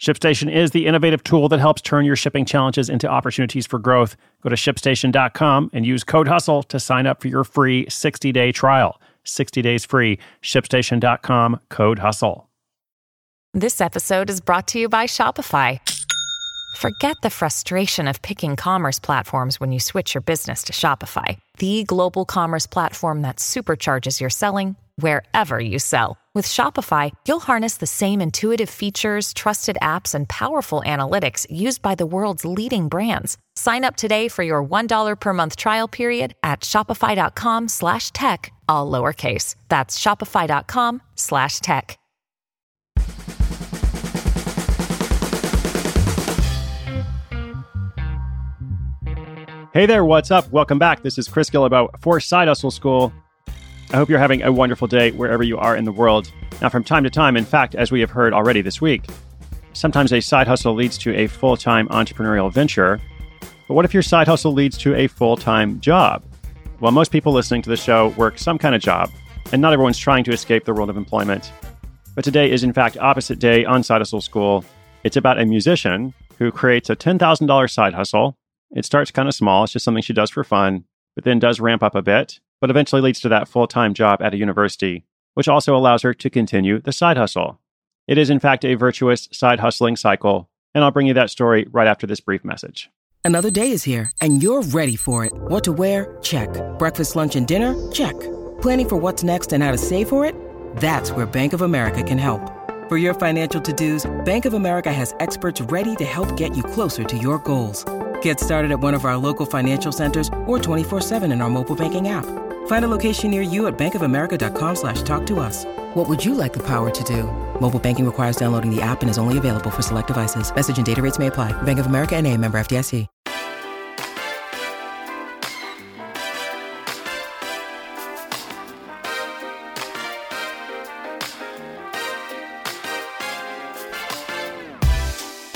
ShipStation is the innovative tool that helps turn your shipping challenges into opportunities for growth. Go to shipstation.com and use code HUSTLE to sign up for your free 60 day trial. 60 days free. ShipStation.com, code HUSTLE. This episode is brought to you by Shopify. Forget the frustration of picking commerce platforms when you switch your business to Shopify, the global commerce platform that supercharges your selling wherever you sell. With Shopify, you'll harness the same intuitive features, trusted apps, and powerful analytics used by the world's leading brands. Sign up today for your $1 per month trial period at shopify.com slash tech, all lowercase. That's shopify.com slash tech. Hey there, what's up? Welcome back. This is Chris Guillebeau for Side Hustle School. I hope you're having a wonderful day wherever you are in the world. Now, from time to time, in fact, as we have heard already this week, sometimes a side hustle leads to a full time entrepreneurial venture. But what if your side hustle leads to a full time job? Well, most people listening to the show work some kind of job, and not everyone's trying to escape the world of employment. But today is, in fact, opposite day on Side Hustle School. It's about a musician who creates a $10,000 side hustle it starts kind of small, it's just something she does for fun, but then does ramp up a bit, but eventually leads to that full time job at a university, which also allows her to continue the side hustle. It is, in fact, a virtuous side hustling cycle, and I'll bring you that story right after this brief message. Another day is here, and you're ready for it. What to wear? Check. Breakfast, lunch, and dinner? Check. Planning for what's next and how to save for it? That's where Bank of America can help. For your financial to dos, Bank of America has experts ready to help get you closer to your goals. Get started at one of our local financial centers or 24-7 in our mobile banking app. Find a location near you at bankofamerica.com slash talk to us. What would you like the power to do? Mobile banking requires downloading the app and is only available for select devices. Message and data rates may apply. Bank of America and a member FDIC.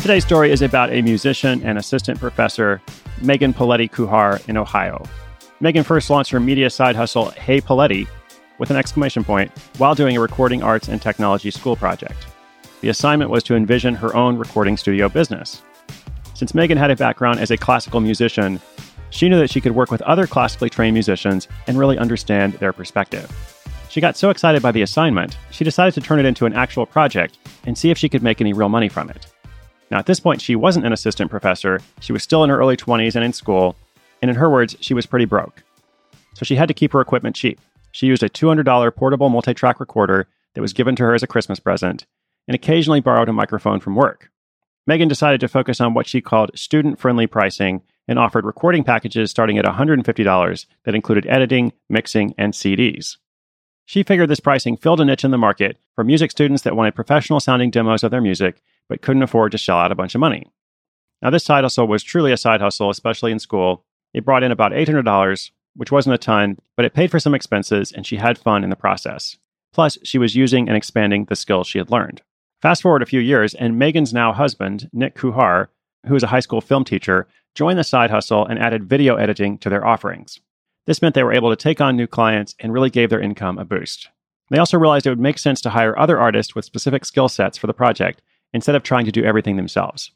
Today's story is about a musician and assistant professor, Megan Poletti Kuhar in Ohio. Megan first launched her media side hustle, Hey Poletti, with an exclamation point, while doing a recording arts and technology school project. The assignment was to envision her own recording studio business. Since Megan had a background as a classical musician, she knew that she could work with other classically trained musicians and really understand their perspective. She got so excited by the assignment, she decided to turn it into an actual project and see if she could make any real money from it. Now, at this point, she wasn't an assistant professor. She was still in her early 20s and in school. And in her words, she was pretty broke. So she had to keep her equipment cheap. She used a $200 portable multi track recorder that was given to her as a Christmas present and occasionally borrowed a microphone from work. Megan decided to focus on what she called student friendly pricing and offered recording packages starting at $150 that included editing, mixing, and CDs. She figured this pricing filled a niche in the market for music students that wanted professional sounding demos of their music but couldn't afford to shell out a bunch of money. Now, this side hustle was truly a side hustle, especially in school. It brought in about $800, which wasn't a ton, but it paid for some expenses and she had fun in the process. Plus, she was using and expanding the skills she had learned. Fast forward a few years, and Megan's now husband, Nick Kuhar, who is a high school film teacher, joined the side hustle and added video editing to their offerings. This meant they were able to take on new clients and really gave their income a boost. They also realized it would make sense to hire other artists with specific skill sets for the project instead of trying to do everything themselves.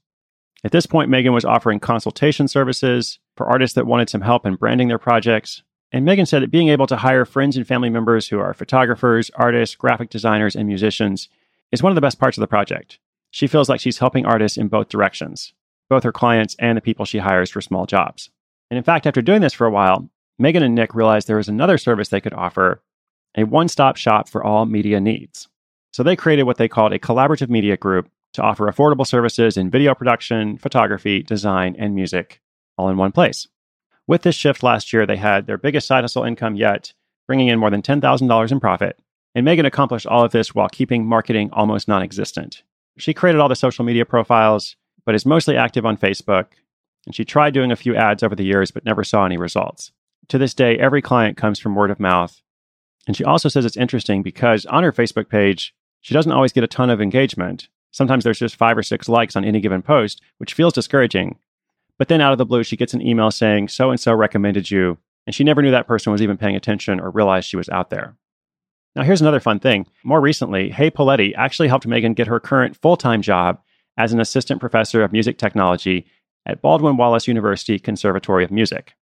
At this point, Megan was offering consultation services for artists that wanted some help in branding their projects. And Megan said that being able to hire friends and family members who are photographers, artists, graphic designers, and musicians is one of the best parts of the project. She feels like she's helping artists in both directions, both her clients and the people she hires for small jobs. And in fact, after doing this for a while, Megan and Nick realized there was another service they could offer a one stop shop for all media needs. So they created what they called a collaborative media group to offer affordable services in video production, photography, design, and music all in one place. With this shift last year, they had their biggest side hustle income yet, bringing in more than $10,000 in profit. And Megan accomplished all of this while keeping marketing almost non existent She created all the social media profiles, but is mostly active on Facebook. And she tried doing a few ads over the years, but never saw any results. To this day, every client comes from word of mouth. And she also says it's interesting because on her Facebook page, she doesn't always get a ton of engagement. Sometimes there's just five or six likes on any given post, which feels discouraging. But then out of the blue, she gets an email saying, so and so recommended you. And she never knew that person was even paying attention or realized she was out there. Now, here's another fun thing. More recently, Hey Poletti actually helped Megan get her current full time job as an assistant professor of music technology at Baldwin Wallace University Conservatory of Music.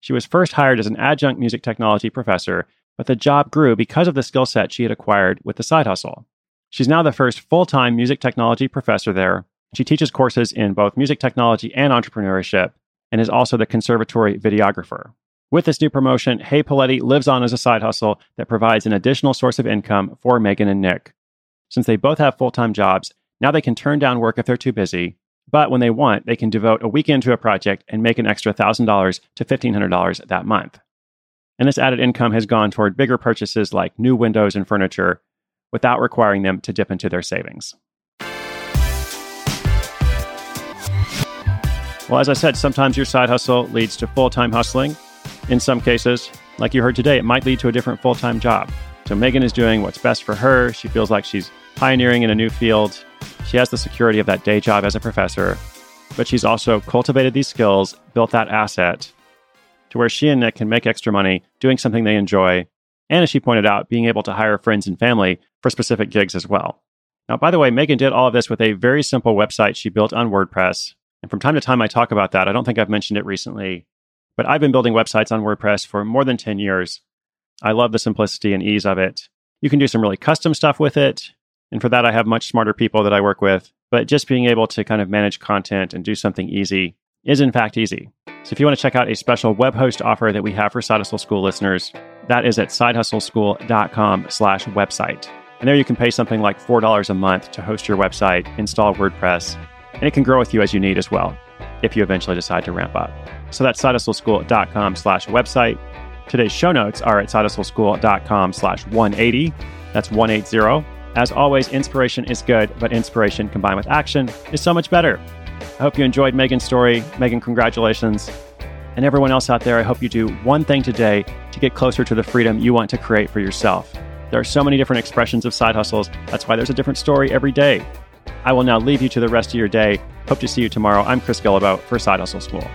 She was first hired as an adjunct music technology professor, but the job grew because of the skill set she had acquired with the side hustle. She's now the first full time music technology professor there. She teaches courses in both music technology and entrepreneurship, and is also the conservatory videographer. With this new promotion, Hey Poletti lives on as a side hustle that provides an additional source of income for Megan and Nick. Since they both have full time jobs, now they can turn down work if they're too busy, but when they want, they can devote a weekend to a project and make an extra $1,000 to $1,500 that month. And this added income has gone toward bigger purchases like new windows and furniture without requiring them to dip into their savings. Well, as I said, sometimes your side hustle leads to full time hustling. In some cases, like you heard today, it might lead to a different full time job. So Megan is doing what's best for her. She feels like she's pioneering in a new field. She has the security of that day job as a professor, but she's also cultivated these skills, built that asset to where she and Nick can make extra money doing something they enjoy. And as she pointed out, being able to hire friends and family for specific gigs as well. Now, by the way, Megan did all of this with a very simple website she built on WordPress. And from time to time, I talk about that. I don't think I've mentioned it recently, but I've been building websites on WordPress for more than 10 years. I love the simplicity and ease of it. You can do some really custom stuff with it. And for that, I have much smarter people that I work with. But just being able to kind of manage content and do something easy is, in fact, easy. So if you want to check out a special web host offer that we have for Side Hustle School listeners, that is at sidehustleschool.com slash website. And there you can pay something like $4 a month to host your website, install WordPress, and it can grow with you as you need as well, if you eventually decide to ramp up. So that's sidehustleschool.com slash website. Today's show notes are at sidehustleschool.com slash 180. That's 180. As always, inspiration is good, but inspiration combined with action is so much better. I hope you enjoyed Megan's story. Megan, congratulations. And everyone else out there, I hope you do one thing today to get closer to the freedom you want to create for yourself. There are so many different expressions of side hustles. That's why there's a different story every day. I will now leave you to the rest of your day. Hope to see you tomorrow. I'm Chris Guillebeau for Side Hustle School.